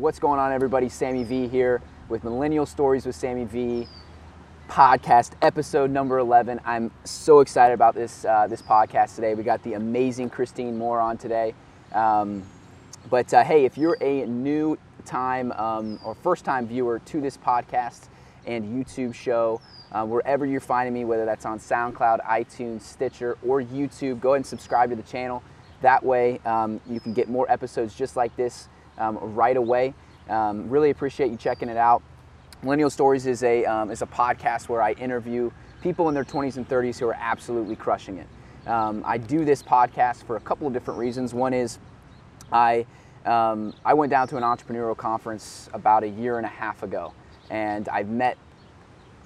What's going on, everybody? Sammy V here with Millennial Stories with Sammy V podcast, episode number 11. I'm so excited about this uh, this podcast today. We got the amazing Christine Moore on today. Um, but uh, hey, if you're a new time um, or first time viewer to this podcast and YouTube show, uh, wherever you're finding me, whether that's on SoundCloud, iTunes, Stitcher, or YouTube, go ahead and subscribe to the channel. That way, um, you can get more episodes just like this um, right away. Um, really appreciate you checking it out. Millennial Stories is a, um, is a podcast where I interview people in their 20s and 30s who are absolutely crushing it. Um, I do this podcast for a couple of different reasons. One is I, um, I went down to an entrepreneurial conference about a year and a half ago, and I've met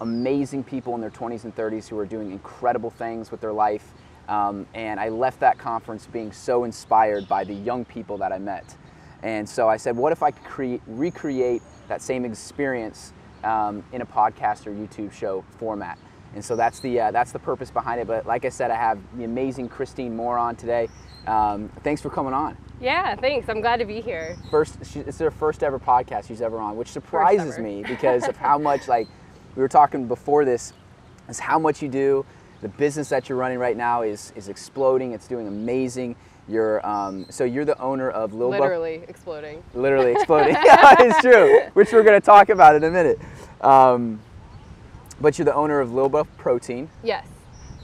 amazing people in their 20s and 30s who are doing incredible things with their life. Um, and I left that conference being so inspired by the young people that I met. And so I said, what if I could create, recreate that same experience um, in a podcast or YouTube show format? And so that's the, uh, that's the purpose behind it. But like I said, I have the amazing Christine Moore on today. Um, thanks for coming on. Yeah, thanks. I'm glad to be here. First, she, it's her first ever podcast she's ever on, which surprises me because of how much, like, we were talking before this, is how much you do. The business that you're running right now is, is exploding. It's doing amazing. You're um, so you're the owner of Lil Literally exploding. literally exploding. yeah, it's true, which we're going to talk about in a minute. Um, but you're the owner of Lil Buff Protein, Yes,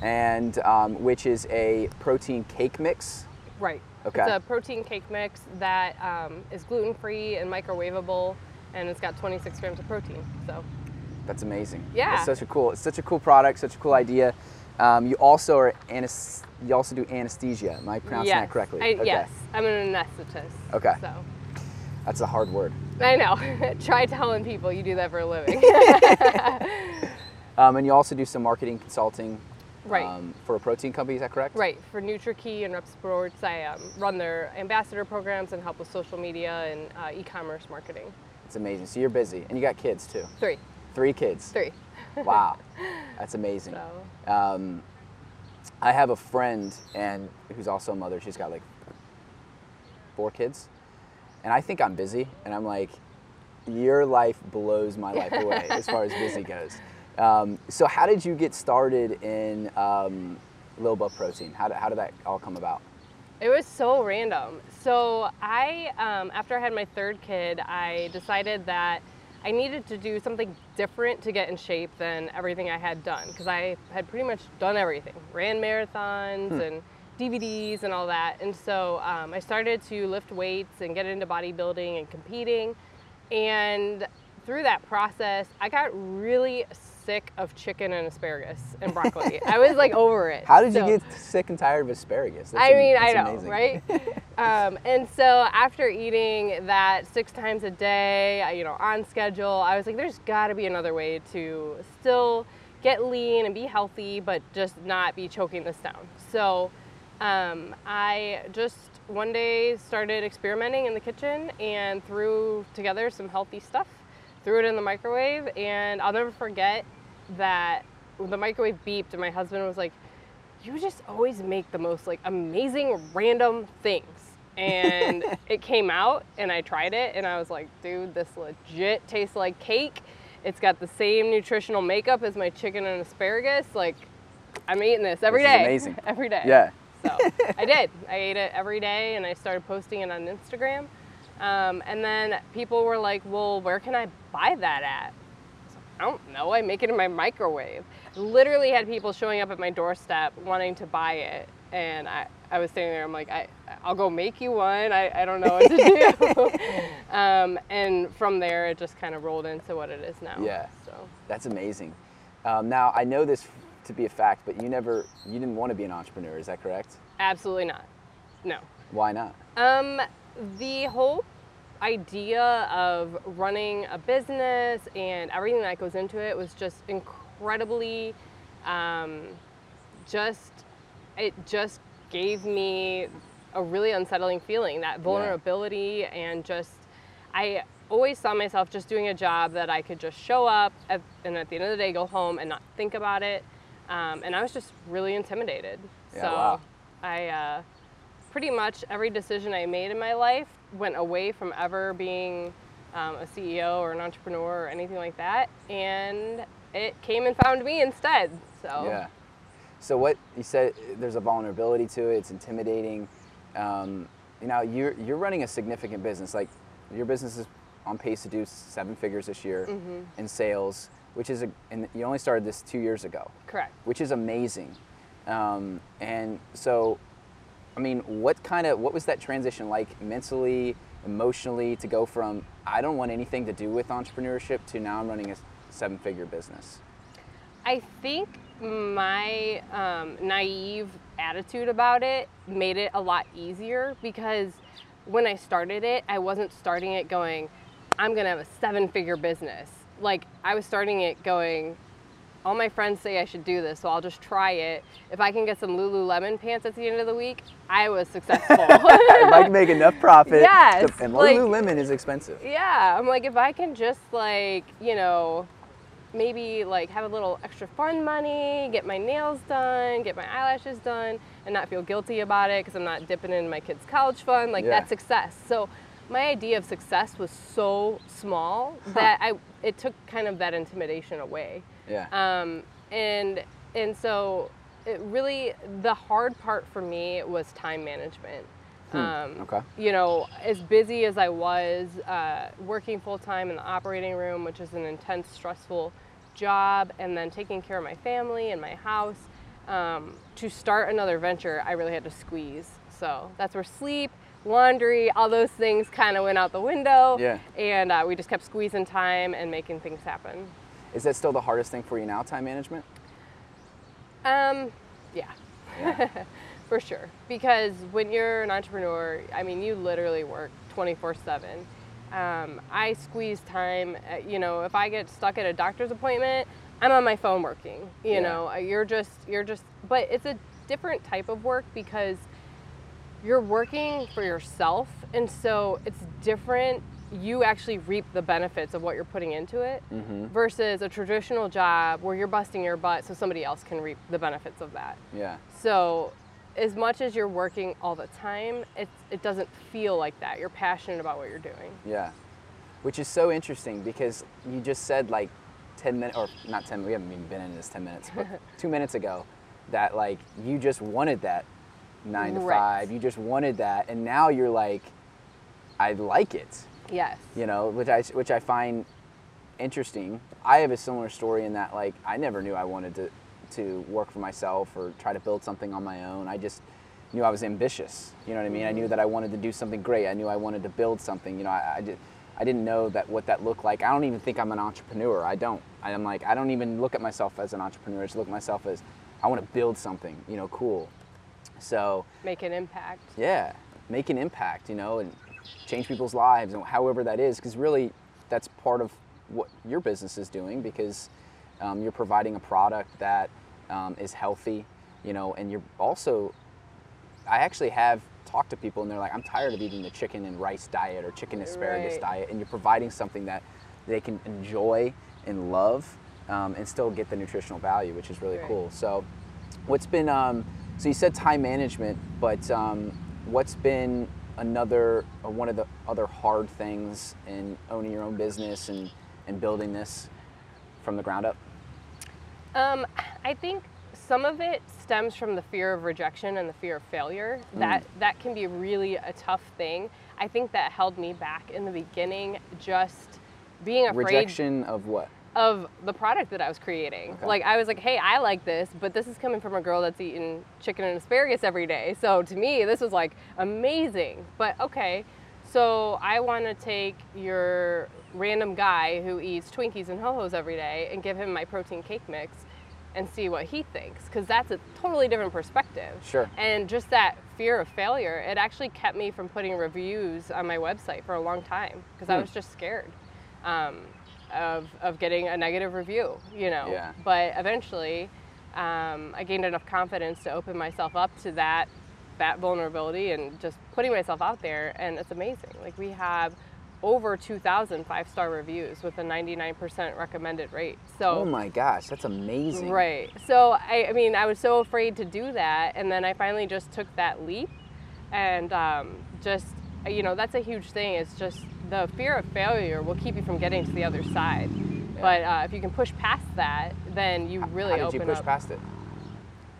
and um, which is a protein cake mix. right. Okay. It's a protein cake mix that um, is gluten free and microwavable, and it's got 26 grams of protein. So, That's amazing. Yeah. it's such a cool, it's such a cool product, such a cool idea. Um, you also are anes- you also do anesthesia. Am I pronouncing yes. that correctly? I, Okay. Yes, I'm an anesthetist. Okay. So, That's a hard word. I know. Try telling people you do that for a living. Um, and you also do some marketing consulting. Right. Um, for a protein company, is that correct? Right. For NutriKey and Rep Sports, I um, run their ambassador programs and help with social media and uh, e-commerce marketing. It's amazing. So you're busy, and you got kids too. Three. Three kids. Three. Wow, that's amazing. So, Um, I have a friend and who's also a mother. She's got like four kids, and I think I'm busy, and I'm like, your life blows my life away as far as busy goes. Um, so how did you get started in um, Lil Buff Protein? How did, how did that all come about? It was so random. So I, um, after I had my third kid, I decided that I needed to do something different to get in shape than everything I had done because I had pretty much done everything, ran marathons and DVDs and all that. And so um, I started to lift weights and get into bodybuilding and competing. And through that process, I got really sick of chicken and asparagus and broccoli. I was like over it. How did you get sick and tired of asparagus? That's I mean, I know, amazing. right? um, and so after eating that six times a day, you know, on schedule, I was like, there's got to be another way to still get lean and be healthy, but just not be choking this down. So um, I just one day started experimenting in the kitchen and threw together some healthy stuff, threw it in the microwave, and I'll never forget that the microwave beeped, and my husband was like, you just always make the most like amazing random things. And it came out and I tried it and I was like, dude, this legit tastes like cake. It's got the same nutritional makeup as my chicken and asparagus. Like, I'm eating this every This is day. amazing. Every day. Yeah. So I did. I ate it every day and I started posting it on Instagram. Um, and then people were like, well, where can I buy that at? I don't know. I make it in my microwave. Literally had people showing up at my doorstep wanting to buy it. And I, I was sitting there, I'm like, I, I'll go make you one. I, I don't know what to do. um, and from there, it just kind of rolled into what it is now. Yeah. So, That's amazing. Um, now I know this to be a fact, but you never, you didn't want to be an entrepreneur. Is that correct? absolutely not. No. Why not? Um, the whole idea of running a business and everything that goes into it was just incredibly, um, just it just gave me a really unsettling feeling. That vulnerability and just I always saw myself just doing a job that I could just show up at, and at the end of the day go home and not think about it. Um, and I was just really intimidated. Yeah, so wow. I uh, pretty much every decision I made in my life went away from ever being um, a CEO or an entrepreneur or anything like that. And it came and found me instead. So Yeah. So what you said, there's a vulnerability to it. It's intimidating. Um, you know, you're you're running a significant business. Like your business is on pace to do seven figures this year Mm-hmm. in sales, which is a, and you only started this two years ago, correct. which is amazing. Um, and so, I mean, what kind of what was that transition like mentally, emotionally to go from I don't want anything to do with entrepreneurship to now I'm running a seven-figure business? I think my um, naive attitude about it made it a lot easier because when I started it, I wasn't starting it going, I'm gonna have a seven figure business. Like, I was starting it going, all my friends say I should do this, so I'll just try it. If I can get some Lululemon pants at the end of the week, I was successful. if I can make enough profit, Yes, and like- Lululemon is expensive. yeah, I'm like, if I can just like, you know, maybe like have a little extra fun money, get my nails done, get my eyelashes done, and not feel guilty about it because I'm not dipping in my kids' college fund, like Yeah. that's success. So my idea of success was so small that I it took kind of that intimidation away. Yeah. Um, and and so it really the hard part for me was time management. Um, Hmm, okay. You know, as busy as I was uh, working full time in the operating room, which is an intense, stressful job, and then taking care of my family and my house, um, to start another venture, I really had to squeeze. So that's where sleep, laundry, all those things kind of went out the window. Yeah. And uh, we just kept squeezing time and making things happen. Is that still the hardest thing for you now, time management? Um, yeah, Yeah. for sure. Because when you're an entrepreneur, I mean, you literally work 24 7. Um, I squeeze time, uh, you know, if I get stuck at a doctor's appointment, I'm on my phone working, you Yeah. know, uh, you're just, you're just, but it's a different type of work because you're working for yourself. And so it's different. You actually reap the benefits of what you're putting into it mm-hmm. versus a traditional job where you're busting your butt so somebody else can reap the benefits of that. Yeah. So, as much as you're working all the time, it, it doesn't feel like that. You're passionate about what you're doing. Yeah. Which is so interesting because you just said like 10 minutes, or not 10, we haven't even been in this 10 minutes, but two minutes ago, that like you just wanted that nine to Right. five. You just wanted that. And now you're like, I like it. Yes. you know, which I which I find interesting. I have a similar story in that like I never knew I wanted to to work for myself or try to build something on my own. I just knew I was ambitious. You know what I mean? I knew mm-hmm. that I wanted to do something great. I knew I wanted to build something. You know, I, I did. I didn't know that what that looked like. I don't even think I'm an entrepreneur. I don't. I'm like I don't even look at myself as an entrepreneur. I just look at myself as I want to build something. You know, cool. So Make an impact. yeah make an impact you know and change people's lives and however that is because really that's part of what your business is doing because um, you're providing a product that um, is healthy you know and you're also i actually have talked to people and they're like i'm tired of eating the chicken and rice diet or chicken asparagus Right. diet and you're providing something that they can enjoy and love um, and still get the nutritional value which is really Right. cool so what's been um, so you said time management but um, what's been another or one of the other hard things in owning your own business and, and building this from the ground up Um, I think some of it stems from the fear of rejection and the fear of failure. Mm. That that can be really a tough thing. I think that held me back in the beginning, just being afraid rejection of what of the product that I was creating. Okay. Like I was like, hey, I like this, but this is coming from a girl that's eating chicken and asparagus every day. So to me, this was like amazing. But okay, so I want to take your random guy who eats Twinkies and Ho-Hos every day and give him my protein cake mix and see what he thinks because that's a totally different perspective. Sure. And just that fear of failure, it actually kept me from putting reviews on my website for a long time because I Hmm. was just scared. Um, of, of getting a negative review, you know. Yeah. But eventually, um, I gained enough confidence to open myself up to that that vulnerability and just putting myself out there, and it's amazing. Like we have over 2,000 five-star reviews with a 99% recommended rate. So oh my gosh that's amazing Right. So I, I mean, I was so afraid to do that, and then I finally just took that leap, and um, just you know, that's a huge thing. It's just the fear of failure will keep you from getting to the other side. But uh, if you can push past that, then you really How did you push up. past it?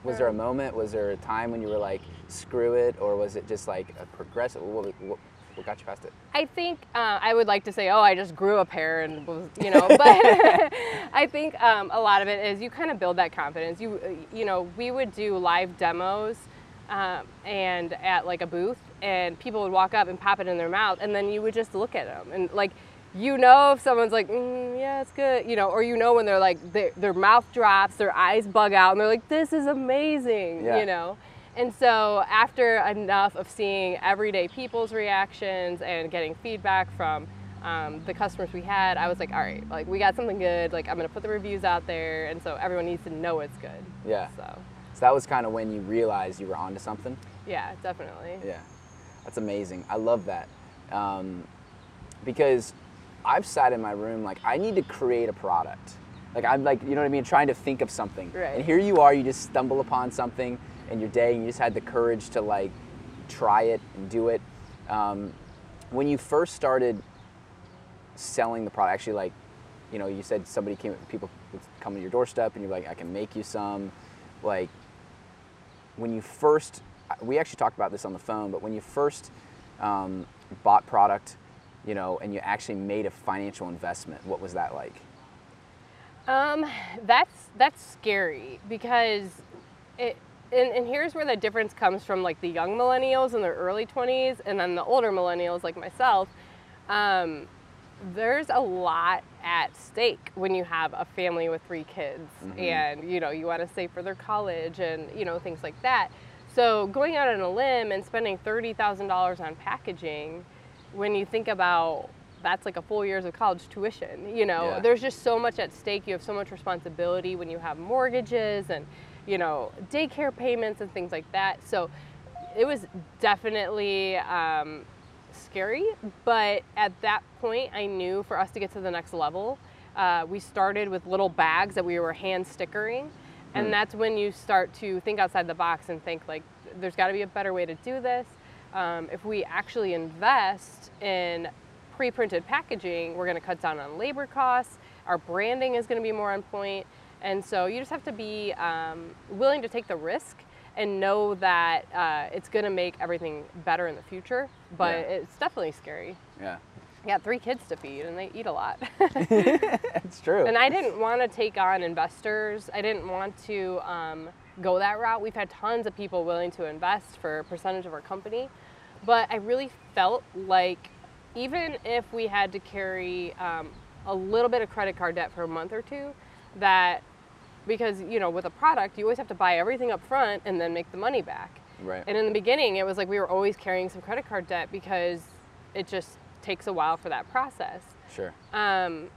Was there a moment? Was there a time when you were like, screw it, or was it just like a progressive? What, what, what got you past it? I think uh, I would like to say, oh, I just grew a pair and was, you know, but I think um, a lot of it is you kind of build that confidence. You, uh, you know, we would do live demos um, and at like a booth, and people would walk up and pop it in their mouth, and then you would just look at them and like. You know if someone's like, mm, yeah, it's good, you know, or you know when they're like, they, their mouth drops, their eyes bug out, and they're like, this is amazing, Yeah. you know. And so, after enough of seeing everyday people's reactions and getting feedback from um, the customers we had, I was like, all right, like we got something good. Like I'm gonna put the reviews out there, and so everyone needs to know it's good. Yeah. So, So that was kind of when you realized you were onto something. yeah, definitely. Yeah, that's amazing. I love that um, because I've sat in my room like I need to create a product. Like I'm like you know what I mean, trying to think of something. Right. And here you are, you just stumble upon something in your day, and you just had the courage to like try it and do it. Um, when you first started selling the product, actually like, you know, you said somebody came, people would come to your doorstep, and you're like, I can make you some. Like, when you first, we actually talked about this on the phone, but when you first um, bought product, you know, and you actually made a financial investment, what was that like? Um, that's that's scary because it. And, and here's where the difference comes from like the young millennials in their early 20s and then the older millennials like myself um, there's a lot at stake when you have a family with three kids and you know you want to save for their college and you know things like that. So going out on a limb and spending $30000 on packaging when you think about that's like a full years of college tuition you know Yeah. there's just so much at stake. You have so much responsibility when you have mortgages and you know daycare payments and things like that. So it was definitely um, scary but at that point i knew for us to get to the next level uh, we started with little bags that we were hand stickering. And that's when you start to think outside the box and think like there's got to be a better way to do this. Um, if we actually invest in pre-printed packaging we're going to cut down on labor costs our branding is going to be more on point. And so you just have to be um, willing to take the risk and know that uh, it's going to make everything better in the future but Yeah. it's definitely scary Yeah, I got three kids to feed and they eat a lot it's true. and I didn't want to take on investors. I didn't want to um, go that route. We've had tons of people willing to invest for a percentage of our company, but I really felt like even if we had to carry um, a little bit of credit card debt for a month or two, that because you know with a product you always have to buy everything up front and then make the money back. Right. And in the beginning, it was like we were always carrying some credit card debt because it just takes a while for that process. sure. Um,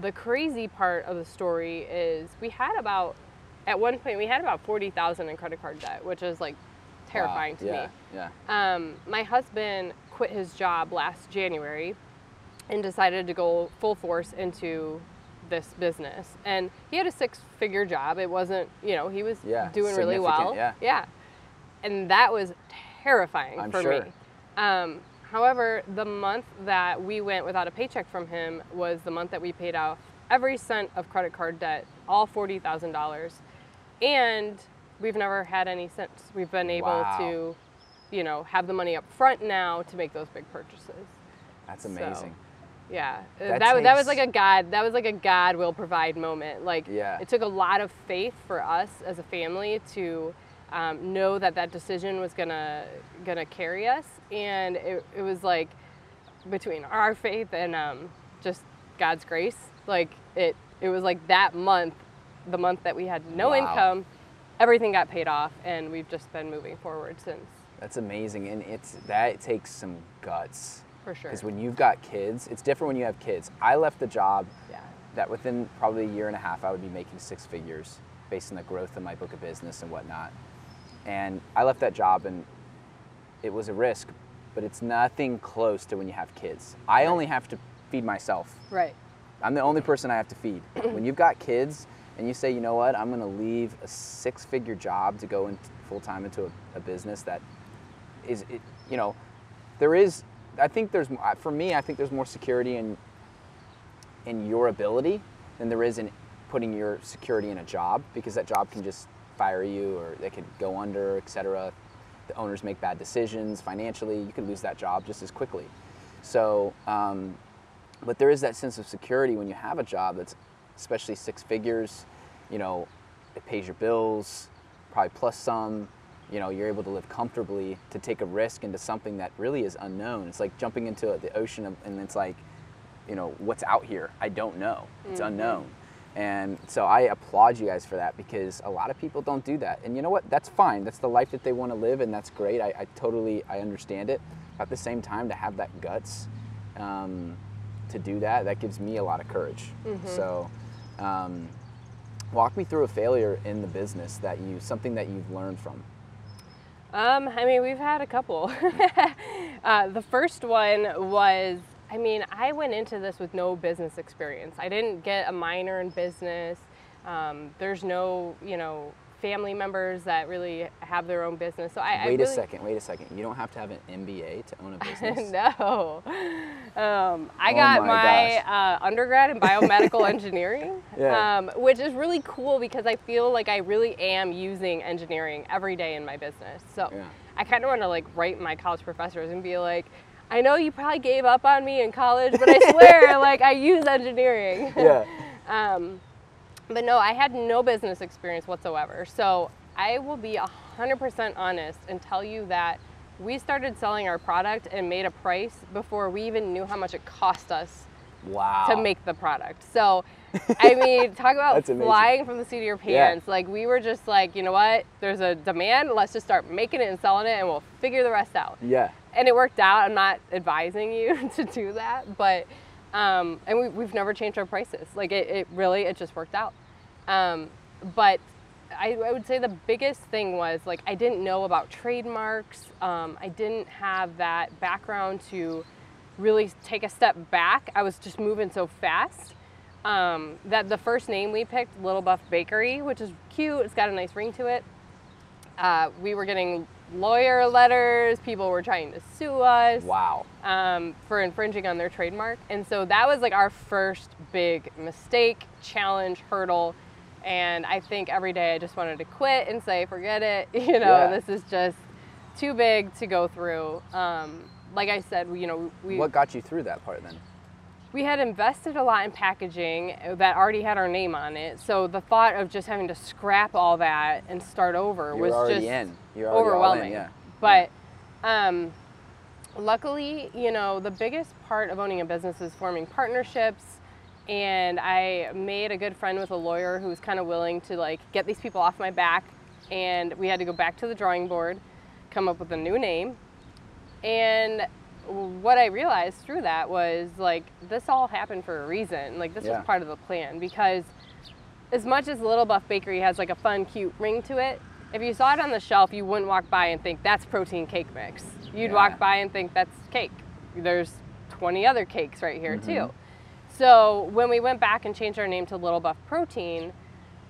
the crazy part of the story is we had about, at one point, we had about 40,000 in credit card debt, which is like terrifying Wow. to yeah, me. Yeah. Um, my husband quit his job last January and decided to go full force into this business. And he had a six figure job. It wasn't, you know, he was Yeah, doing really well. yeah. Yeah. And that was terrifying I'm for sure. me. Um, however, the month that we went without a paycheck from him was the month that we paid off every cent of credit card debt, all $40,000. And we've never had any since. We've been able Wow. to, you know, have the money up front now to make those big purchases. That's So, amazing. Yeah, Uh, That that, that was like a God. That was like a God will provide moment. Like Yeah. it took a lot of faith for us as a family to um, know that that decision was gonna gonna carry us, and it, it was like between our faith and um, just God's grace. Like it, it was like that month, the month that we had no Wow. income, everything got paid off, and we've just been moving forward since. That's amazing, and it's that takes some guts. For sure. Because when you've got kids, it's different when you have kids. I left the job Yeah. that within probably a year and a half, I would be making six figures based on the growth of my book of business and whatnot. And I left that job, and it was a risk, but it's nothing close to when you have kids. I only have to feed myself. Right. I'm the only person I have to feed. when you've got kids and you say, you know what, I'm going to leave a six figure job to go in full time into a, a business that is, it, you know, there is I think there's for me I think there's more security in in your ability than there is in putting your security in a job because that job can just fire you or they could go under, etc. The owners make bad decisions financially. You could lose that job just as quickly. So, um, but there is that sense of security when you have a job that's especially six figures. You know, it pays your bills, probably plus some. You know, you're able to live comfortably to take a risk into something that really is unknown. It's like jumping into the ocean and it's like, you know, what's out here? I don't know. It's unknown. And so I applaud you guys for that because a lot of people don't do that. And you know what? That's fine. That's the life that they want to live, and that's great. I, I totally I understand it. At the same time, to have that guts um, to do that, that gives me a lot of courage. So, um, walk me through a failure in the business that you something that you've learned from. Um, I mean, we've had a couple. uh, the first one was, I mean, I went into this with no business experience. I didn't get a minor in business. Um, there's no, you know, family members that really have their own business. So I I Wait a second. Wait a second. You don't have to have an MBA to own a business. no. Um, I Oh got my my, uh, undergrad in biomedical engineering, Yeah. um, which is really cool because I feel like I really am using engineering every day in my business. So Yeah. I kind of want to like write my college professors and be like, I know you probably gave up on me in college, but I swear, like I use engineering. yeah. Um, but no, I had no business experience whatsoever. So I will be 100% honest and tell you that we started selling our product and made a price before we even knew how much it cost us Wow. to make the product. So, I mean, talk about flying from the seat of your Yeah. pants. Like, we were just like, you know what? There's a demand. Let's just start making it and selling it, and we'll figure the rest out Yeah. and it worked out. I'm not advising you to do that, but um, and we, we've never changed our prices. Like it, it really, it just worked out. Um, but I, I would say the biggest thing was like I didn't know about trademarks. Um, I didn't have that background to really take a step back. I was just moving so fast. Um, that the first name we picked, Little Buff Bakery, which is cute. It's got a nice ring to it uh, we were getting lawyer letters. People were trying to sue us Wow. um, for infringing on their trademark. And so that was like our first big mistake, challenge, hurdle. And I think every day I just wanted to quit and say, forget it. You know, Yeah. this is just too big to go through. Um, like I said, we, you know, we What got you through that part then? We had invested a lot in packaging that already had our name on it. So the thought of just having to scrap all that and start over You was just in. You're already in, overwhelming. yeah. But um, luckily, you know, the biggest part of owning a business is forming partnerships. And I made a good friend with a lawyer who was kind of willing to like get these people off my back. And we had to go back to the drawing board, come up with a new name. And what I realized through that was like this all happened for a reason. Like this Yeah. was part of the plan because as much as Little Buff Bakery has like a fun, cute ring to it, if you saw it on the shelf, you wouldn't walk by and think that's protein cake mix. You'd Yeah. walk by and think that's cake. There's 20 other cakes right here Mm-hmm. too. So when we went back and changed our name to Little Buff Protein,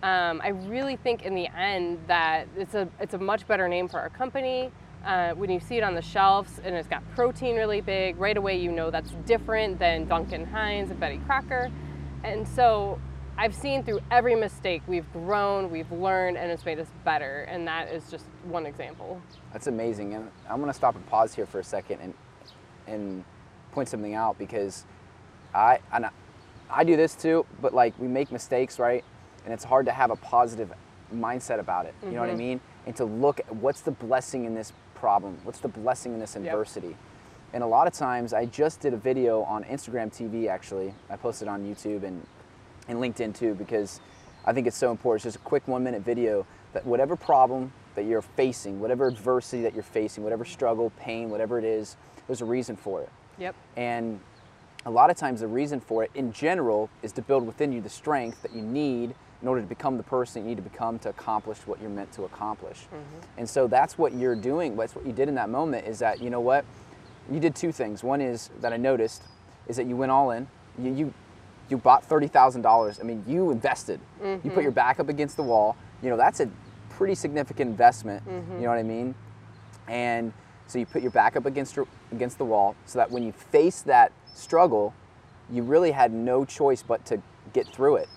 um, I really think in the end that it's a it's a much better name for our company. Uh, when you see it on the shelves and it's got protein really big, right away you know that's different than Duncan Hines and Betty Crocker. And so I've seen through every mistake we've grown, we've learned, and it's made us better. And that is just one example. That's amazing. And I'm going to stop and pause here for a second and and point something out because I I, I do this too, but like we make mistakes, right? And it's hard to have a positive mindset about it. You know what I mean? And to look at what's the blessing in this problem? What's the blessing in this adversity? And a lot of times, I just did a video on Instagram TV. Actually, I posted on YouTube and and LinkedIn too because I think it's so important. It's just a quick one minute video that whatever problem that you're facing, whatever adversity that you're facing, whatever struggle, pain, whatever it is, there's a reason for it. Yep. And a lot of times the reason for it in general is to build within you the strength that you need in order to become the person you need to become to accomplish what you're meant to accomplish. Mm-hmm. And so that's what you're doing. That's what you did in that moment is that, you know what? You did two things. One is that I noticed is that you went all in. You you, you bought thirty thousand dollars. I mean, you invested. You put mm-hmm. your back up against the wall. You know, that's a pretty significant investment. Mm-hmm. You know what I mean? And So you put your back up against your, against the wall, so that when you face that struggle, you really had no choice but to get through it.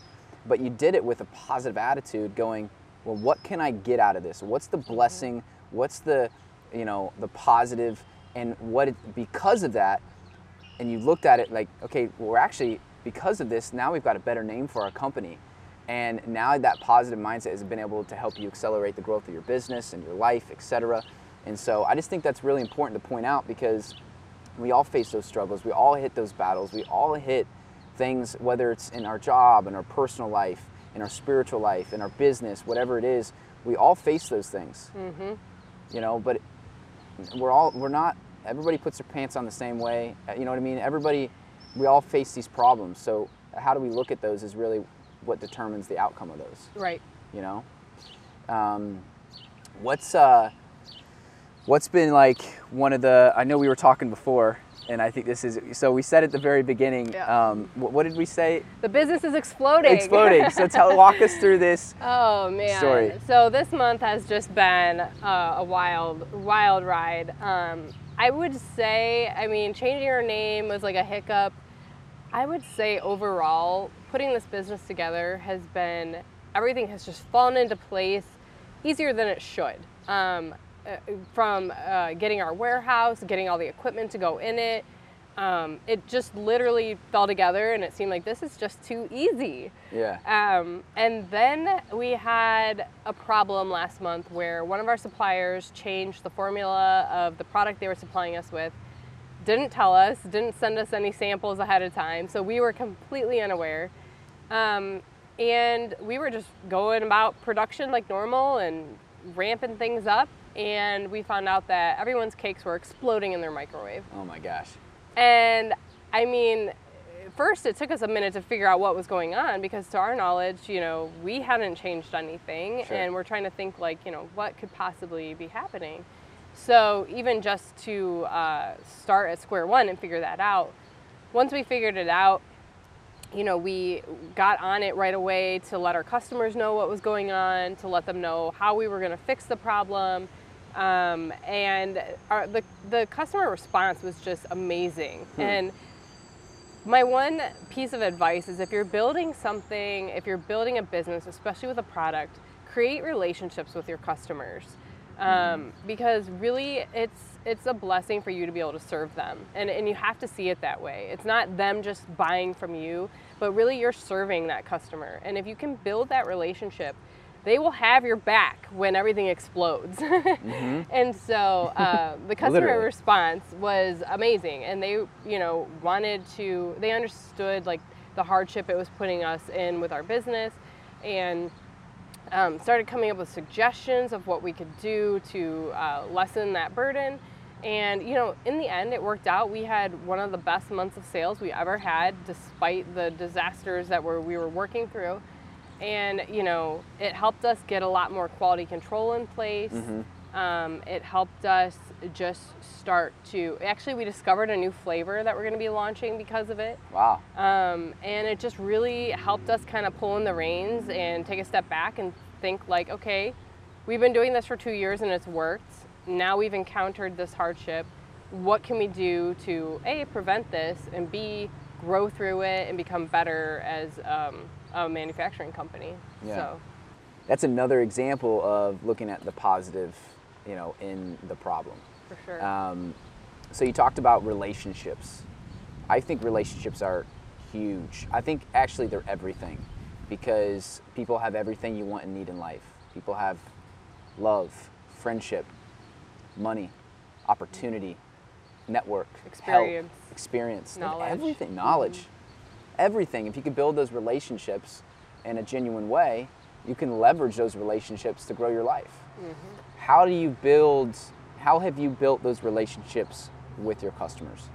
But you did it with a positive attitude, going, well, what can I get out of this? What's the mm-hmm. blessing? What's the, you know, the positive? And what? It, because of that, and you looked at it like, okay, well, we're actually because of this now we've got a better name for our company, and now that positive mindset has been able to help you accelerate the growth of your business and your life, etc. And so I just think that's really important to point out because we all face those struggles, we all hit those battles, we all hit things, whether it's in our job, in our personal life, in our spiritual life, in our business, whatever it is, we all face those things. Mm-hmm. You know, but we're all we're not. Everybody puts their pants on the same way. uh, You know what I mean? Everybody, we all face these problems. So how do we look at those is really what determines the outcome of those. Right. You know, um, what's uh, what's been like one of the? I know we were talking before, and I think this is so. We said at the very beginning. Yeah. Um, what, what did we say? The business is exploding. Exploding. so tell, walk us through this. Oh man! Story. So this month has just been uh, a wild, wild ride. Um, I would say, I mean, changing our name was like a hiccup. I would say overall, putting this business together has been everything has just fallen into place easier than it should. Um, from uh, getting our warehouse, getting all the equipment to go in it. Um, it just literally fell together, and it seemed like this is just too easy. Yeah. Um, and then we had a problem last month where one of our suppliers changed the formula of the product they were supplying us with, didn't tell us, didn't send us any samples ahead of time, so we were completely unaware. Um, and we were just going about production like normal and ramping things up, and we found out that everyone's cakes were exploding in their microwave. Oh my gosh. And I mean, first it took us a minute to figure out what was going on because to our knowledge, you know, we hadn't changed anything Sure. and we're trying to think like, you know, what could possibly be happening. So even just to uh, start at square one and figure that out, once we figured it out, you know, we got on it right away to let our customers know what was going on, to let them know how we were going to fix the problem. Um, and our, the, the customer response was just amazing. And my one piece of advice is if you're building something, if you're building a business, especially with a product, create relationships with your customers. Um, because really it's it's a blessing for you to be able to serve them. And, and you have to see it that way. It's not them just buying from you but really you're serving that customer. And if you can build that relationship they will have your back when everything explodes and so uh, the customer response was amazing and they you know wanted to they understood like the hardship it was putting us in with our business and um, started coming up with suggestions of what we could do to uh, lessen that burden. And you know, in the end, it worked out. We had one of the best months of sales we ever had, despite the disasters that were we were working through. And you know, it helped us get a lot more quality control in place. Um, it helped us just start to. Actually, we discovered a new flavor that we're going to be launching because of it. Wow. Um, and it just really helped us kind of pull in the reins and take a step back and think like, okay, we've been doing this for two years and it's worked. Now we've encountered this hardship. What can we do to a prevent this and b grow through it and become better as um, a manufacturing company? Yeah. So That's another example of looking at the positive, you know, in the problem. for sure. Um, so you talked about relationships. I think relationships are huge. I think actually they're everything because people have everything you want and need in life. People have love, friendship, money, opportunity, network, help, Experience. experience, and Knowledge. everything, knowledge, everything. If you can build those relationships in a genuine way, you can leverage those relationships to grow your life. How do you build? How have you built those relationships with your customers?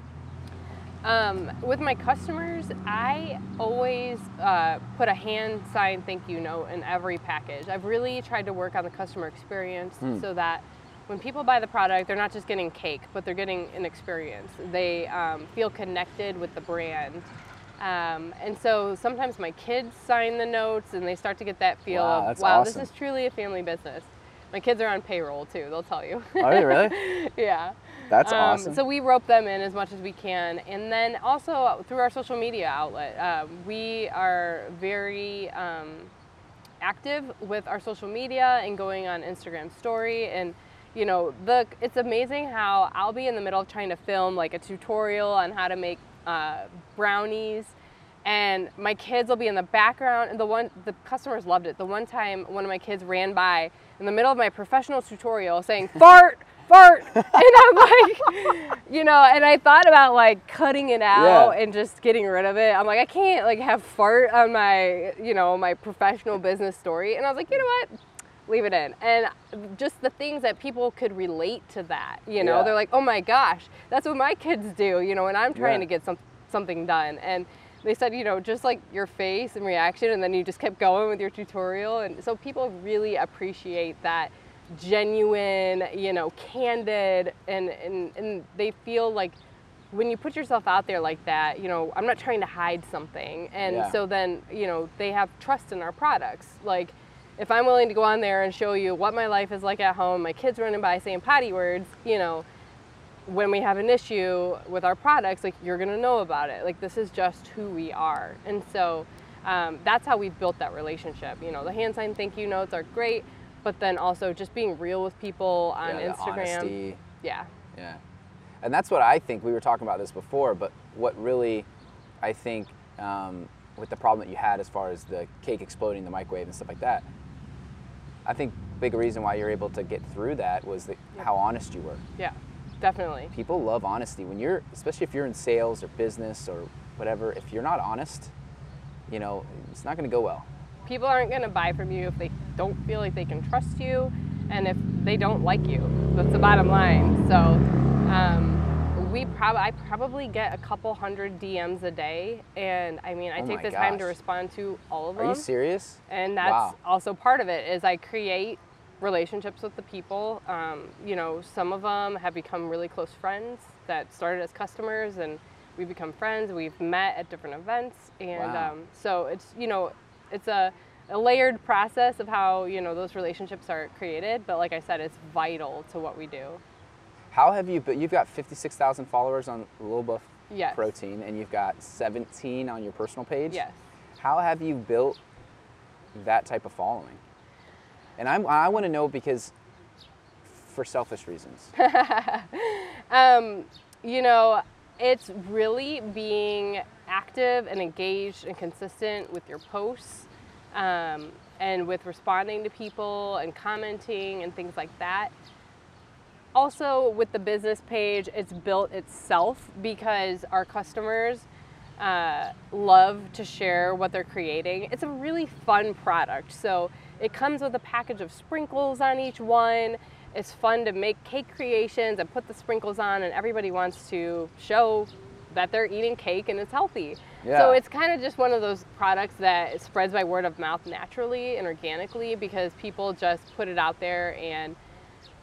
Um, with my customers, I always uh, put a hand signed thank you note in every package. I've really tried to work on the customer experience so that when people buy the product, they're not just getting cake, but they're getting an experience. They um, feel connected with the brand. Um, and so sometimes my kids sign the notes and they start to get that feel Wow, of, wow, awesome. this is truly a family business. My kids are on payroll too, they'll tell you. Are they really? yeah. That's Um, awesome. So we rope them in as much as we can, and then also through our social media outlet, um, we are very um, active with our social media and going on Instagram Story and. You know, the it's amazing how I'll be in the middle of trying to film like a tutorial on how to make uh, brownies, and my kids will be in the background. And the one the customers loved it. The one time one of my kids ran by in the middle of my professional tutorial saying "fart." fart and i'm like you know and i thought about like cutting it out Yeah. and just getting rid of it i'm like i can't like have fart on my you know my professional business story and i was like you know what leave it in and just the things that people could relate to that you know Yeah. they're like oh my gosh that's what my kids do you know when i'm trying Yeah. to get some, something done and they said you know just like your face and reaction and then you just kept going with your tutorial and so people really appreciate that genuine you know candid and and, and they feel like when you put yourself out there like that you know i'm not trying to hide something and Yeah. so then you know they have trust in our products like if i'm willing to go on there and show you what my life is like at home my kids running by saying potty words you know when we have an issue with our products like you're gonna know about it like this is just who we are and so um, that's how we've built that relationship you know the hand sign thank you notes are great but then also just being real with people on yeah, instagram honesty. yeah Yeah. And that's what I think. We were talking about this before, but what really, I think, um, with the problem that you had as far as the cake exploding in the microwave and stuff like that, I think big reason why you're able to get through that was the, how honest you were. yeah definitely People love honesty. When you're, especially if you're in sales or business or whatever, if you're not honest, you know, it's not going to go well. people aren't going to buy from you if they don't feel like they can trust you and if they don't like you that's the bottom line so um, prob- i probably get a couple hundred dms a day and i mean i Oh take the time to respond to all of them Are you serious? and that's Wow. also part of it is i create relationships with the people um, you know some of them have become really close friends that started as customers and we become friends we've met at different events and Wow. um, so it's you know it's a, a layered process of how you know those relationships are created but like i said it's vital to what we do How have you, but you've got 56,000 followers on Little Buff Yes. Protein and you've got 17 on your personal page. yes How have you built that type of following? And I'm, I want to know because, for selfish reasons. um, you know, it's really being active and engaged and consistent with your posts um, and with responding to people and commenting and things like that. Also, with the business page, it's built itself because our customers uh, love to share what they're creating. It's a really fun product. So it comes with a package of sprinkles on each one. It's fun to make cake creations and put the sprinkles on, and everybody wants to show that they're eating cake and it's healthy. Yeah. So it's kind of just one of those products that spreads by word of mouth naturally and organically because people just put it out there and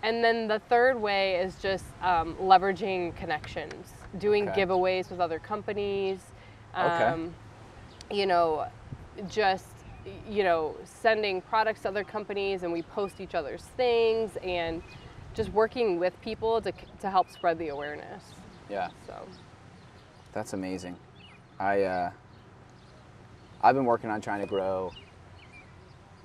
and then the third way is just um, leveraging connections, doing Okay. giveaways with other companies. Okay. Um, you know, just you know, sending products to other companies, and we post each other's things, and just working with people to to help spread the awareness. Yeah. So That's amazing. I uh, I've been working on trying to grow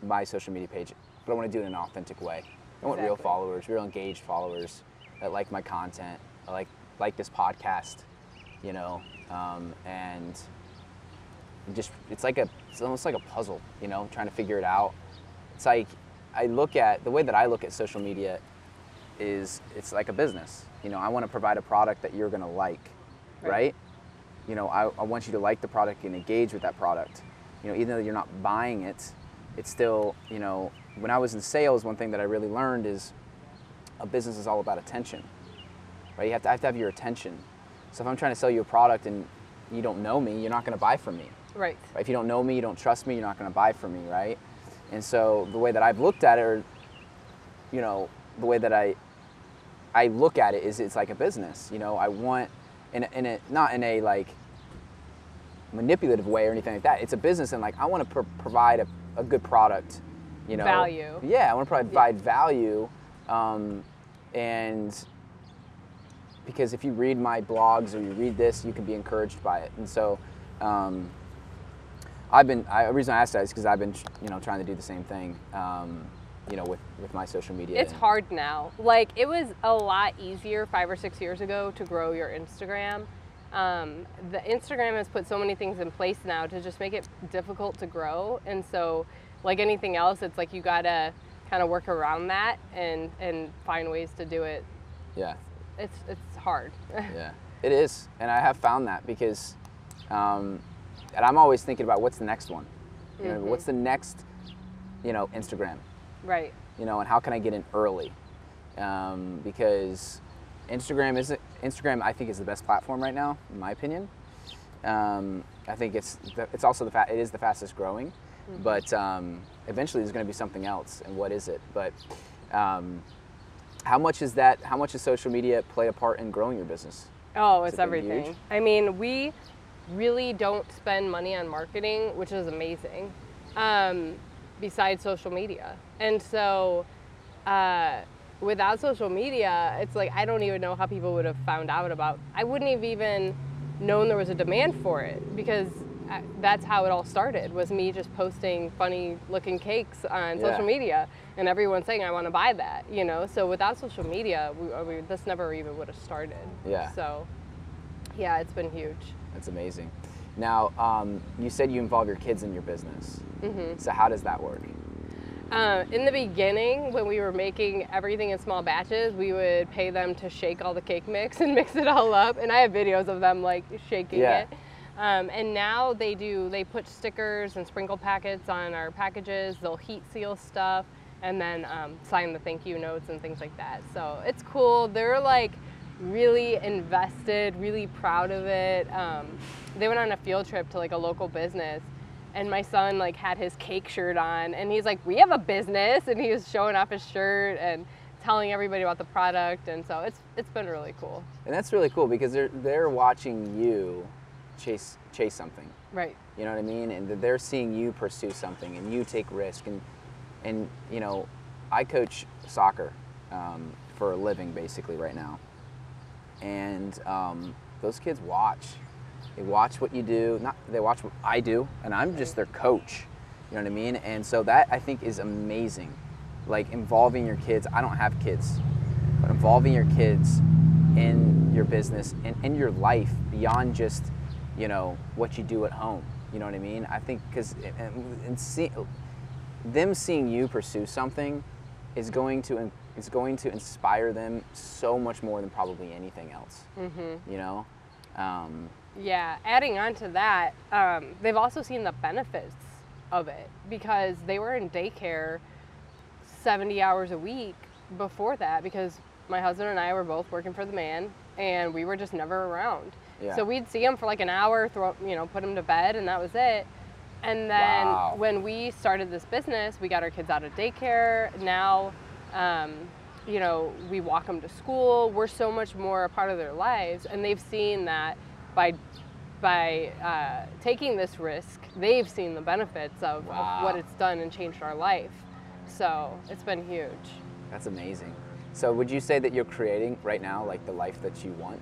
my social media page, but I want to do it in an authentic way. I want real followers, real engaged followers that like my content, that like like this podcast, you know, um, and just it's like a it's almost like a puzzle, you know, trying to figure it out. It's like I look at the way that I look at social media is it's like a business. You know, I want to provide a product that you're gonna like, Right. right? You know, I, I want you to like the product and engage with that product. You know, even though you're not buying it, it's still, you know, when I was in sales, one thing that I really learned is a business is all about attention, right? You have to, I have to have your attention. So if I'm trying to sell you a product and you don't know me, you're not gonna buy from me. right, Right? If you don't know me, you don't trust me, you're not going to buy from me, right? And so the way that I've looked at it, or you know, the way that I I look at it is it's like a business. You know, I want in a, in a not in a like manipulative way or anything like that. It's a business, and like I want to pro- provide a, a good product. You know, Value. Yeah, I want to provide value, um, and because if you read my blogs or you read this, you can be encouraged by it. And so, um, I've been. I, the reason I asked that is because I've been, you know, trying to do the same thing. Um, you know, with with my social media. It's hard now. Like it was a lot easier five or six years ago to grow your Instagram. Um, the Instagram has put so many things in place now to just make it difficult to grow, and so like anything else, it's like you gotta kind of work around that and and find ways to do it. Yeah. It's it's hard. yeah, it is, and I have found that because, um, and I'm always thinking about what's the next one. You know, Mhm. what's the next, you know, Instagram. right. You know, and how can I get in early? Um, because Instagram is Instagram. I think is the best platform right now, in my opinion. Um, I think it's it's also the fa- it is the fastest growing, but um, eventually there's going to be something else. And what is it? But um, how much is that? How much does social media play a part in growing your business? Oh, it's it everything. huge? I mean, we really don't spend money on marketing, which is amazing, um, besides social media. And so, uh, without social media, it's like I don't even know how people would have found out about. I wouldn't have even known there was a demand for it because that's how it all started. Was me just posting funny looking cakes on Yeah. social media, and everyone saying I want to buy that. You know, so without social media, we, we, this never even would have started. Yeah. So, yeah, it's been huge. That's amazing. Now, um, you said you involve your kids in your business. Mm-hmm. So how does that work? Uh, in the beginning, when we were making everything in small batches, we would pay them to shake all the cake mix and mix it all up. And I have videos of them like shaking Yeah. it. Um, and now they do, they put stickers and sprinkle packets on our packages. They'll heat seal stuff and then um, sign the thank you notes and things like that. So it's cool. They're like really invested, really proud of it. Um, they went on a field trip to like a local business and my son like had his cake shirt on and he's like we have a business and he was showing off his shirt and telling everybody about the product and so it's it's been really cool And that's really cool because they're they're watching you chase chase something. right You know what I mean? And they're seeing you pursue something and you take risk and and you know, I coach soccer um, for a living basically right now, and um, those kids watch. They watch what you do. Not they watch what I do, and I'm just their coach. You know what I mean? And so that I think is amazing. Like involving your kids. I don't have kids, but involving your kids in your business and in your life beyond just you know what you do at home. You know what I mean? I think because and, and see, them seeing you pursue something is going to is going to inspire them so much more than probably anything else. mm-hmm. You know, um, yeah adding on to that um, they've also seen the benefits of it because they were in daycare 70 hours a week before that because my husband and i were both working for the man and we were just never around Yeah. so we'd see him for like an hour throw you know put him to bed and that was it and then Wow. when we started this business we got our kids out of daycare now um, you know we walk them to school we're so much more a part of their lives and they've seen that by by uh, taking this risk they've seen the benefits of, Wow. of what it's done and changed our life so it's been huge that's amazing. So would you say that you're creating right now like the life that you want?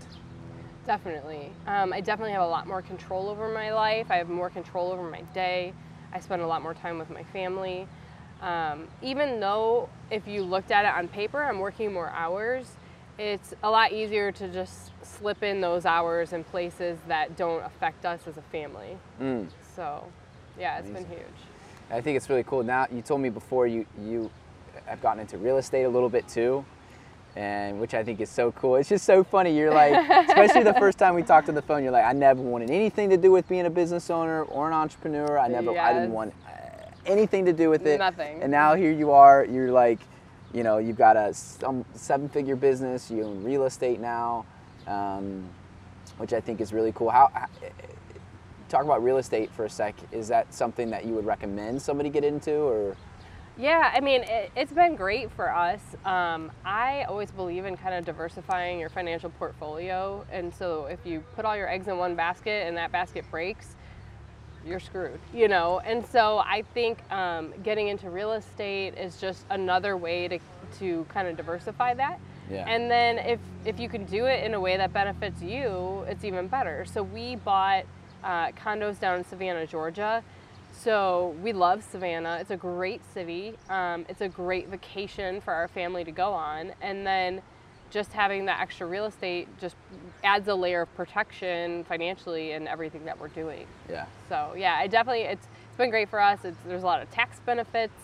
Definitely. Um, I definitely have a lot more control over my life. I have more control over my day. I spend a lot more time with my family. Um, even though, if you looked at it on paper, I'm working more hours, it's a lot easier to just slip in those hours in places that don't affect us as a family. Mm. So, yeah, it's Amazing. been huge. I think it's really cool. Now you told me before you you have gotten into real estate a little bit too, and which I think is so cool. It's just so funny. You're like, especially the first time we talked on the phone, you're like, I never wanted anything to do with being a business owner or an entrepreneur. I never, I didn't want uh, anything to do with it. Nothing. And now here you are. You're like, you know, you've got a seven-figure business. You own real estate now, um, which I think is really cool. How talk about real estate for a sec. Is that something that you would recommend somebody get into, or Yeah, I mean, it, it's been great for us. Um, I always believe in kind of diversifying your financial portfolio. And so if you put all your eggs in one basket and that basket breaks, you're screwed, you know? And so I think um, getting into real estate is just another way to, to kind of diversify that. Yeah. And then if if you can do it in a way that benefits you, it's even better. So we bought uh, condos down in Savannah, Georgia. So we love Savannah. It's a great city. Um, it's a great vacation for our family to go on. And then just having that extra real estate just adds a layer of protection financially in everything that we're doing. Yeah. So yeah, I definitely it's it's been great for us. It's, there's a lot of tax benefits.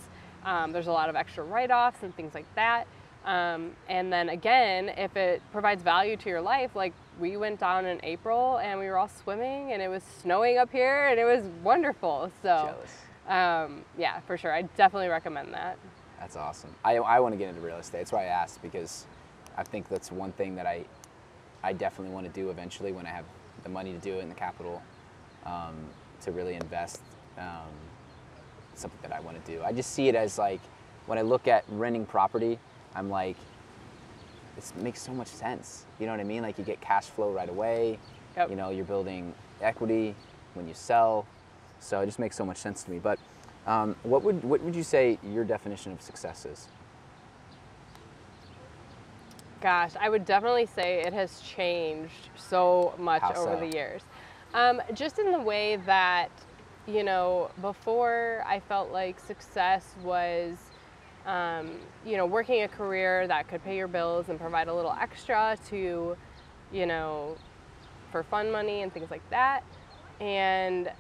Um, there's a lot of extra write-offs and things like that. Um, and then again, if it provides value to your life, like we went down in April and we were all swimming and it was snowing up here and it was wonderful. So um, yeah, for sure, I definitely recommend that. That's awesome. I, I want to get into real estate. That's why I asked because I think that's one thing that I I definitely want to do eventually when I have the money to do it and the capital um, to really invest. Um, something that I want to do. I just see it as like when I look at renting property, I'm like, this makes so much sense. You know what I mean? Like you get cash flow right away. Yep. You know, you're building equity when you sell. So it just makes so much sense to me. But um, what would what would you say your definition of success is? Gosh, I would definitely say it has changed so much How over so? the years. Um, just in the way that, you know, before I felt like success was, um, you know, working a career that could pay your bills and provide a little extra to, you know, for fun money and things like that. And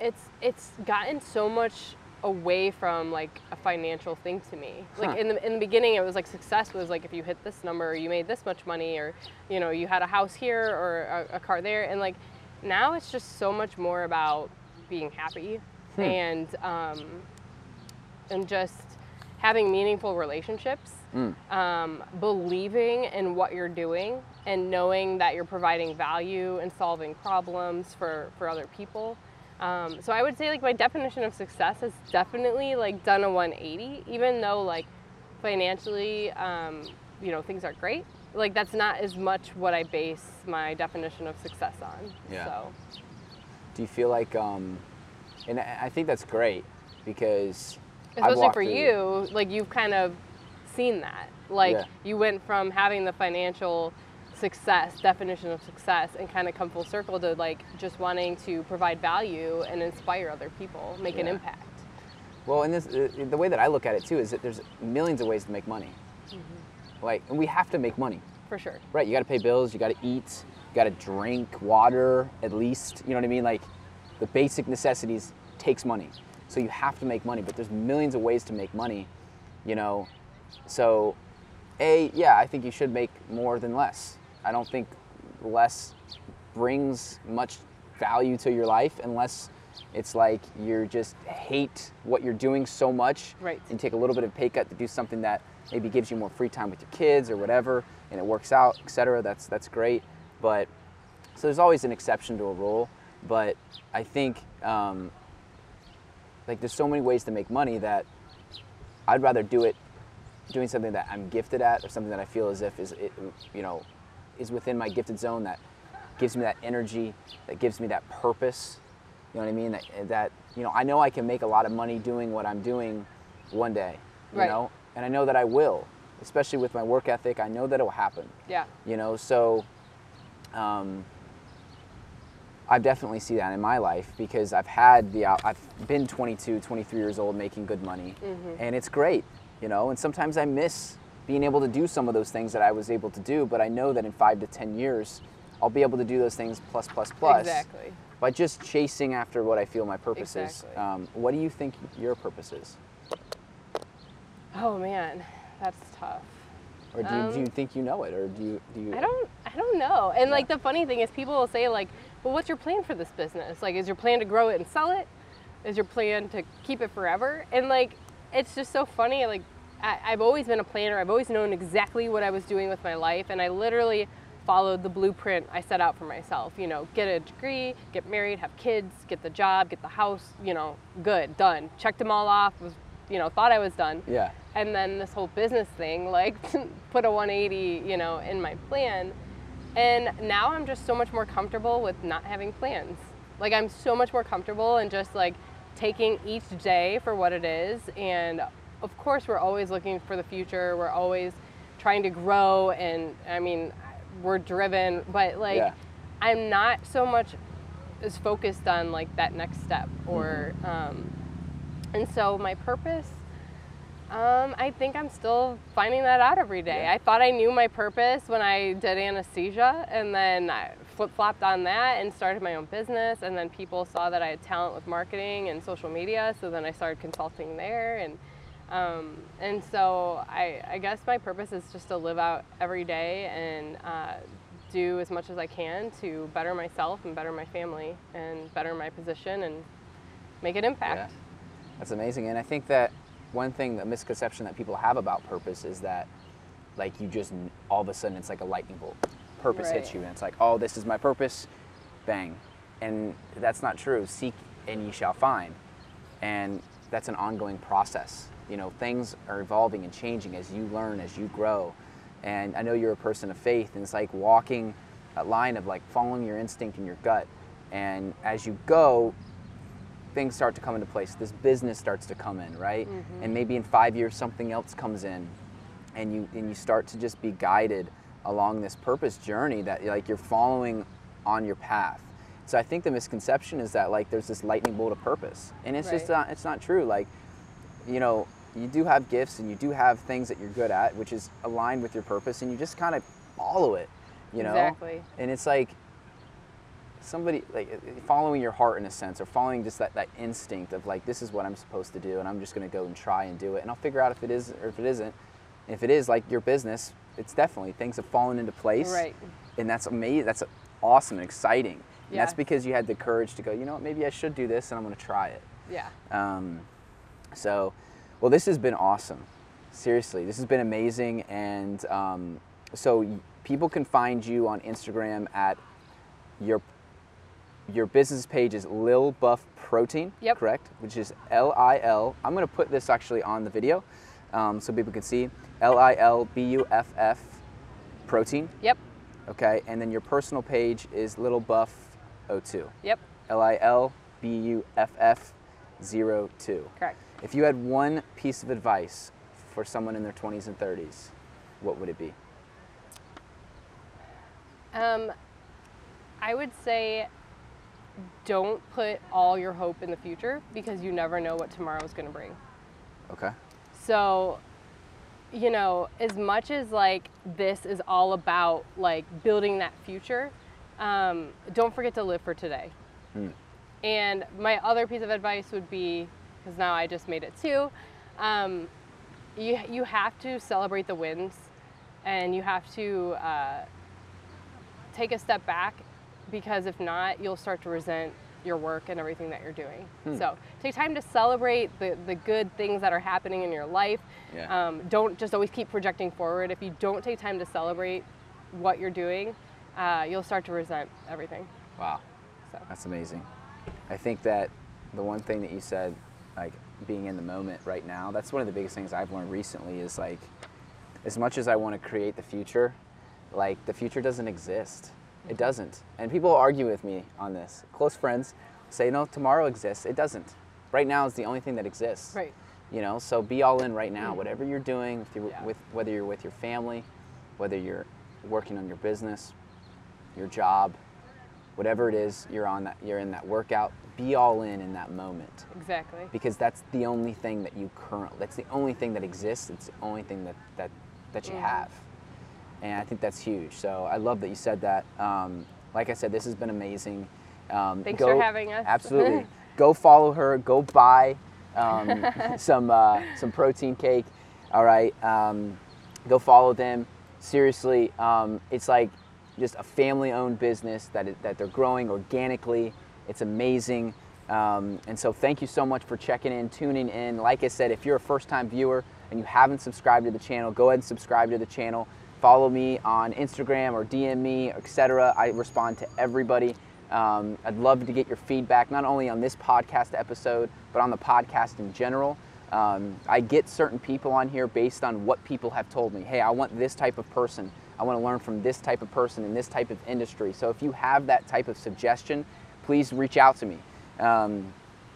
it's it's gotten so much away from like a financial thing to me. Huh. Like in the in the beginning, it was like success was like if you hit this number, or you made this much money, or you know you had a house here or a, a car there, and like now it's just so much more about being happy Hmm. and um, and just having meaningful relationships, Mm. um, believing in what you're doing, and knowing that you're providing value and solving problems for for other people. Um, so I would say like my definition of success has definitely like done a 180, even though like financially, um, you know, things are great. Like that's not as much what I base my definition of success on. Yeah. So Do you feel like, um, and I think that's great because especially for you, like you've kind of seen that. Like Yeah. you went from having the financial success definition of success and kind of come full circle to like just wanting to provide value and inspire other people, make an impact. Well, and this, uh, the way that I look at it too is that there's millions of ways to make money. Mm-hmm. Like, and we have to make money, For sure. right? You got to pay bills, you got to eat, you got to drink water at least. You know what I mean? Like, the basic necessities takes money, so you have to make money. But there's millions of ways to make money, you know. So, a yeah, I think you should make more than less. I don't think less brings much value to your life unless it's like you're just hate what you're doing so much Right. and take a little bit of pay cut to do something that maybe gives you more free time with your kids or whatever and it works out etc that's that's great but so there's always an exception to a rule but i think um, like there's so many ways to make money that i'd rather do it doing something that i'm gifted at or something that i feel as if is it, you know is within my gifted zone that gives me that energy that gives me that purpose. You know what i mean? That, that you know i know i can make a lot of money doing what i'm doing one day you Right. know? And i know that i will especially with my work ethic. I know that it will happen. Yeah. you know? So um, i definitely see that in my life because i've had the i've been 22 23 years old making good money and it's great you know and sometimes i miss being able to do some of those things that i was able to do but i know that in five to ten years i'll be able to do those things plus plus plus Exactly. by just chasing after what i feel my purpose Exactly. is um, what do you think your purpose is Oh man, that's tough. or do you, do you Um, think you know it or do you do you I don't I don't know. And like the funny thing is people will say like, "Well, what's your plan for this business? Like is your plan to grow it and sell it? Is your plan to keep it forever?" And like it's just so funny like I, I've always been a planner. I've always known exactly what I was doing with my life and I literally followed the blueprint I set out for myself. You know, get a degree, get married, have kids, get the job, get the house, you know, good, done. Checked them all off, was you know, thought I was done yeah and then this whole business thing like put a 180 you know in my plan and now i'm just so much more comfortable with not having plans. Like i'm so much more comfortable and just like taking each day for what it is. And of course we're always looking for the future. We're always trying to grow. And I mean we're driven, but like Yeah. I'm not so much as focused on like that next step or Mm-hmm. um, and so my purpose um, I think I'm still finding that out every day. Yeah. I thought I knew my purpose when I did anesthesia, and then I flip flopped on that and started my own business. And then people saw that I had talent with marketing and social media, so then I started consulting there. And um, and so I, I guess my purpose is just to live out every day and uh, do as much as I can to better myself and better my family and better my position and make an impact. Yeah. That's amazing. And I think that one thing, the misconception that people have about purpose is that, like, you just all of a sudden it's like a lightning bolt. Purpose hits you, and it's like, oh, this is my purpose, bang. And that's not true. Seek and ye shall find. And that's an ongoing process. You know, things are evolving and changing as you learn, as you grow. And I know you're a person of faith, and it's like walking a line of like following your instinct and your gut. And as you go, things start to come into place. This business starts to come in, right? Mm-hmm. And maybe in five years something else comes in, and you and you start to just be guided along this purpose journey that like you're following on your path. So I think the misconception is that like there's this lightning bolt of purpose, and it's just not it's not true. Like, you know, you do have gifts and you do have things that you're good at, which is aligned with your purpose, and you just kind of follow it. You know, Exactly. and it's like somebody like following your heart in a sense or following just that, that instinct of like this is what i'm supposed to do and i'm just going to go and try and do it and i'll figure out if it is or if it isn't if it is like your business it's definitely things have fallen into place Right. and that's amazing that's awesome and exciting and that's because you had the courage to go you know what maybe i should do this and i'm going to try it Yeah. um, so, well, this has been awesome. Seriously, this has been amazing. And um, so, people can find you on Instagram at your your business page is Lil Buff Protein. Yep. Correct. Which is L I L. I'm going to put this actually on the video, um, so people can see L I L B U F F Protein. Yep. Okay. And then your personal page is Lil Buff 02. Yep. L I L B U F F 02. Correct. If you had one piece of advice for someone in their 20s and 30s, what would it be? Um, I would say don't put all your hope in the future because you never know what tomorrow is going to bring. Okay. So, you know, as much as like this is all about like building that future, um, don't forget to live for today. Hmm. And my other piece of advice would be, because now I just made it too, um, you you have to celebrate the wins, and you have to uh, take a step back, because if not, you'll start to resent your work and everything that you're doing. Hmm. So take time to celebrate the, the good things that are happening in your life. Yeah. Um, don't just always keep projecting forward. If you don't take time to celebrate what you're doing, uh, you'll start to resent everything. Wow. So That's amazing. I think that the one thing that you said, like being in the moment right now, that's one of the biggest things I've learned recently is like, as much as I want to create the future, like the future doesn't exist. It doesn't. And people argue with me on this. Close friends say, no, tomorrow exists. It doesn't. Right now is the only thing that exists. right. You know, so be all in right now. Whatever you're doing, with, your, Yeah. with whether you're with your family, whether you're working on your business, your job, whatever it is, you're on that. You're in that workout. Be all in in that moment Exactly. because that's the only thing that you current. That's the only thing that exists. It's the only thing that that that you Mhm. have, and I think that's huge. So I love that you said that. Um, like I said, this has been amazing. Um, Thanks go- for having us. Absolutely. go follow her. Go buy um, some uh, some protein cake. All right. Um, go follow them. Seriously, um, it's like just a family-owned business that it, that they're growing organically. It's amazing. Um, and so, thank you so much for checking in, tuning in. Like I said, if you're a first-time viewer and you haven't subscribed to the channel, go ahead and subscribe to the channel. Follow me on Instagram or DM me, etc. I respond to everybody. Um, I'd love to get your feedback, not only on this podcast episode, but on the podcast in general. Um, I get certain people on here based on what people have told me. Hey, I want this type of person. I want to learn from this type of person in this type of industry. So if you have that type of suggestion, please reach out to me. Um,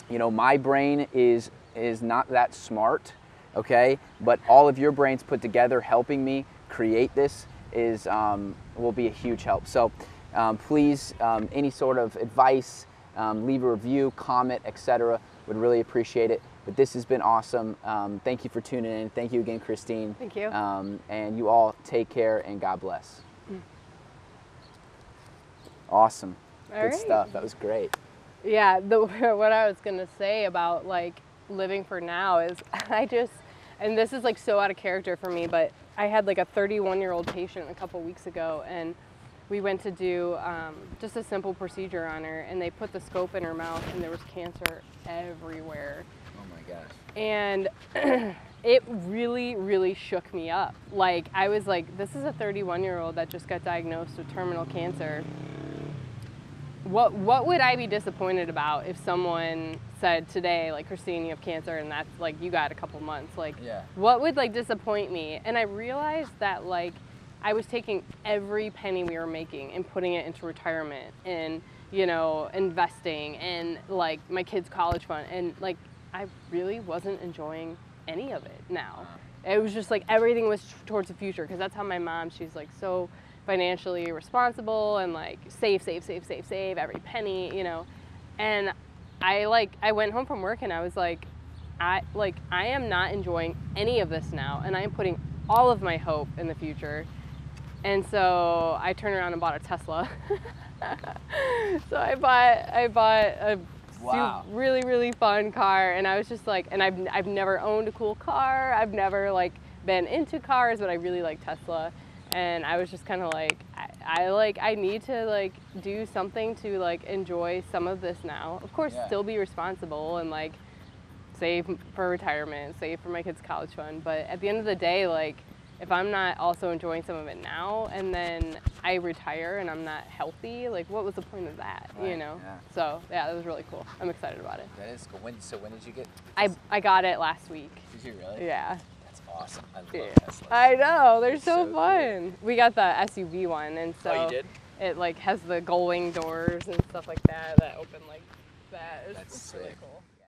you know, my brain is is not that smart, okay? But all of your brains put together helping me create this is um, will be a huge help. So um, please, um, any sort of advice, um, leave a review, comment, etc. Would really appreciate it. But this has been awesome. Um, thank you for tuning in. Thank you again, Christine. Thank you. Um, and you all take care and God bless. Awesome. All Good right. stuff. That was great. Yeah, the, what I was gonna say about like living for now is I just, and this is like so out of character for me, but I had like a 31 year old patient a couple weeks ago, and we went to do um, just a simple procedure on her, and they put the scope in her mouth, and there was cancer everywhere, Oh my gosh. and it really, really shook me up. Like I was like, this is a 31 year old that just got diagnosed with terminal cancer what what would I be disappointed about if someone said today, like Christine, you have cancer and that's like you got a couple months? Like Yeah. what would like disappoint me? And I realized that like I was taking every penny we were making and putting it into retirement and you know investing and like my kids' college fund and like I really wasn't enjoying any of it now. Uh-huh. It was just like everything was towards the future because that's how my mom. She's like so financially responsible and like save, save, save, save, save every penny, you know. And I like I went home from work and I was like, I like I am not enjoying any of this now, and I am putting all of my hope in the future. And so I turned around and bought a Tesla. so I bought I bought a Wow. really really fun car, and I was just like, and I've I've never owned a cool car. I've never like been into cars, but I really like Tesla. And I was just kind of like, I, I like I need to like do something to like enjoy some of this now. Of course, Yeah. still be responsible and like save for retirement, save for my kids' college fund. But at the end of the day, like if I'm not also enjoying some of it now and then I retire and I'm not healthy, like what was the point of that? you know? yeah. So yeah, that was really cool. I'm excited about it. That is cool. When, so when did you get? I, I got it last week. Did you really? Yeah. Awesome. I love Yeah. Teslas. I know, they're It's so, so cool. fun. We got the SUV one and so Oh, you did? it like has the gull wing doors and stuff like that that open like that. It's, That's it's really sick. cool.